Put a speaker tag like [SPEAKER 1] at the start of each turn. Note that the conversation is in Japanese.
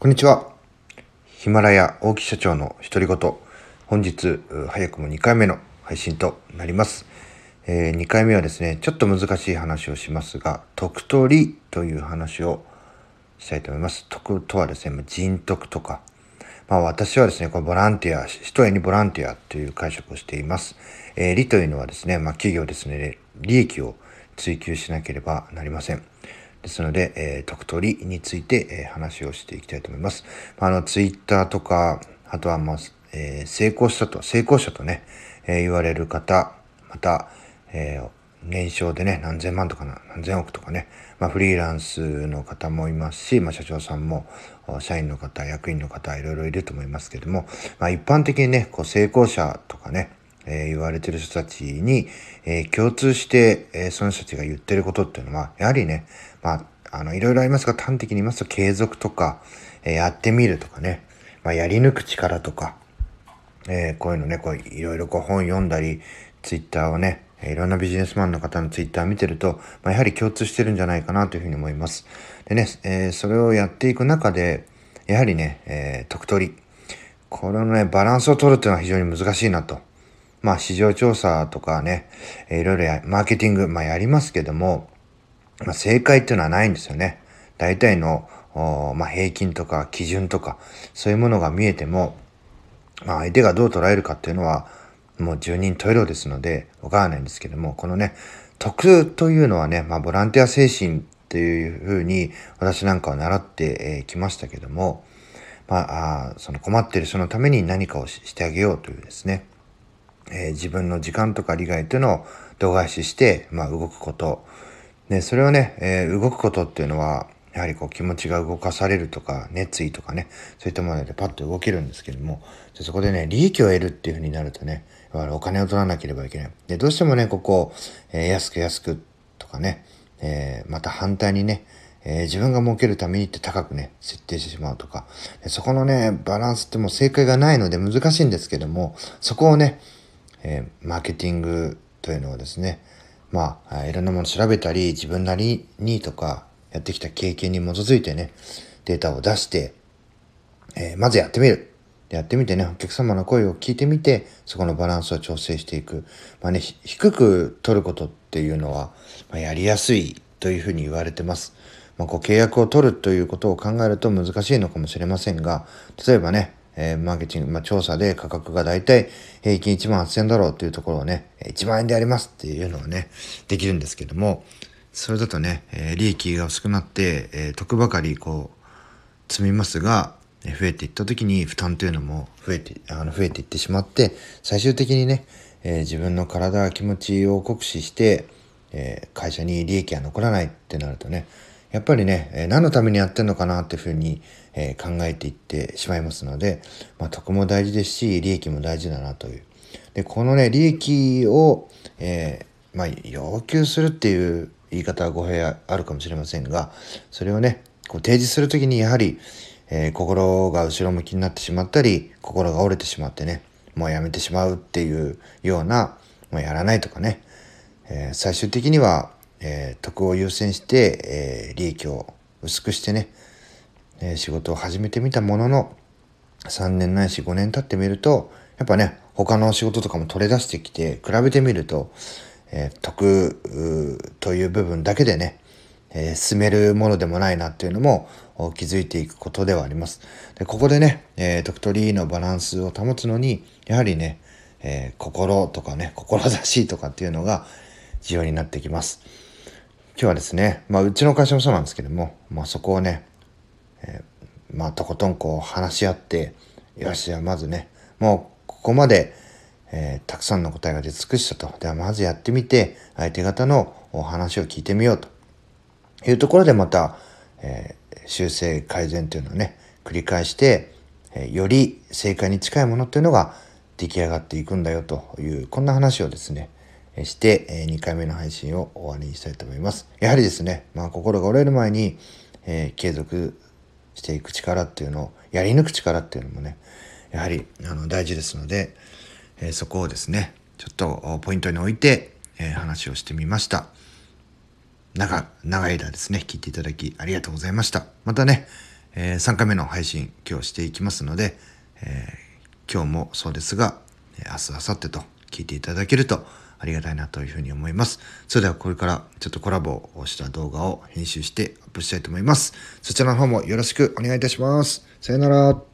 [SPEAKER 1] こんにちは。ヒマラヤ大木社長の独り言。本日、早くも2回目の配信となります。えー、2回目はですね、ちょっと難しい話をしますが、徳取という話をしたいと思います。徳とはですね、人徳とか、まあ私はですね、このボランティア、一重にボランティアという解釈をしています。えー、利というのはですね、まあ企業ですね、利益を追求しなければなりません。ですので、えー、特取りについて、えー、話をしていきたいと思います。あの、ツイッターとか、あとは、まあ、えー、成功したと、成功者とね、えー、言われる方、また、えー、年商でね、何千万とか何千億とかね、まあ、フリーランスの方もいますし、まあ、社長さんも、社員の方、役員の方、いろいろいると思いますけども、まあ、一般的にね、こう成功者とかね、えー、言われてる人たちに、えー、共通して、えー、その人たちが言ってることっていうのは、やはりね、まあ、あの、いろいろありますが、端的に言いますと、継続とか、えやってみるとかね、まあ、やり抜く力とか、えこういうのね、こう、いろいろこう本読んだり、ツイッターをね、いろんなビジネスマンの方のツイッター見てると、まあ、やはり共通してるんじゃないかなというふうに思います。でね、えそれをやっていく中で、やはりね、えー、得取り。これのね、バランスを取るっていうのは非常に難しいなと。まあ市場調査とかね、いろいろや、マーケティング、まあやりますけども、まあ正解っていうのはないんですよね。大体の、まあ平均とか基準とか、そういうものが見えても、まあ相手がどう捉えるかっていうのは、もう十人十色ですので、わからないんですけども、このね、徳というのはね、まあボランティア精神っていうふうに私なんかは習ってきましたけども、まあ、その困ってる人のために何かをしてあげようというですね、えー、自分の時間とか利害というのを度外視して、まあ、動くこと。で、それをね、えー、動くことっていうのは、やはりこう気持ちが動かされるとか、熱意とかね、そういったものでパッと動けるんですけども、そこでね、利益を得るっていうふうになるとね、お金を取らなければいけない。で、どうしてもね、ここ、えー、安く安くとかね、えー、また反対にね、えー、自分が儲けるためにって高くね、設定してしまうとか、そこのね、バランスってもう正解がないので難しいんですけども、そこをね、えー、マーケティングというのをですね、まあ、いろんなもの調べたり、自分なりにとか、やってきた経験に基づいてね、データを出して、えー、まずやってみる。やってみてね、お客様の声を聞いてみて、そこのバランスを調整していく。まあね、低く取ることっていうのは、まあ、やりやすいというふうに言われてます。まあ、こう契約を取るということを考えると難しいのかもしれませんが、例えばね、えー、マーケティング、まあ、調査で価格がだいたい平均1万8000円だろうっていうところをね、1万円でやりますっていうのはね、できるんですけども、それだとね、えー、利益が薄くなって、えー、得ばかりこう、積みますが、増えていった時に負担というのも増えて、あの、増えていってしまって、最終的にね、えー、自分の体、気持ちを酷使して、えー、会社に利益が残らないってなるとね、やっぱりね、何のためにやってんのかなっていうふうに、え、考えていってしまいますので、まあ、得も大事ですし、利益も大事だなという。で、このね、利益を、えー、まあ、要求するっていう言い方は語弊あるかもしれませんが、それをね、こう提示するときにやはり、えー、心が後ろ向きになってしまったり、心が折れてしまってね、もうやめてしまうっていうような、もうやらないとかね、えー、最終的には、えー、得を優先して、え利益を薄くしてね、え仕事を始めてみたものの、3年ないし5年経ってみると、やっぱね、他の仕事とかも取り出してきて、比べてみると、えー、得という部分だけでね、えー、進めるものでもないなっていうのも気づいていくことではあります。でここでね、えー、ドクトリーのバランスを保つのに、やはりね、えー、心とかね、志とかっていうのが重要になってきます。今日はですね、まあうちの会社もそうなんですけども、まあそこをね、えー、まあとことんこう話し合って、よし、じゃあまずね、もうここまで、えー、たくさんの答えが出尽くしたと。ではまずやってみて、相手方のお話を聞いてみようというところでまた、えー、修正改善というのをね、繰り返して、えー、より正解に近いものっていうのが出来上がっていくんだよという、こんな話をですね、して、え2回目の配信を終わりにしたいと思います。やはりですね、まあ心が折れる前に、え継続していく力っていうのを、やり抜く力っていうのもね、やはりあの大事ですので、えそこをですね、ちょっとポイントに置いて、え話をしてみました。長、長い間ですね、聞いていただきありがとうございました。またね、えー、3回目の配信今日していきますので、えー、今日もそうですが、明日、明後日と聞いていただけるとありがたいなというふうに思います。それではこれからちょっとコラボをした動画を編集してアップしたいと思います。そちらの方もよろしくお願いいたします。さよなら。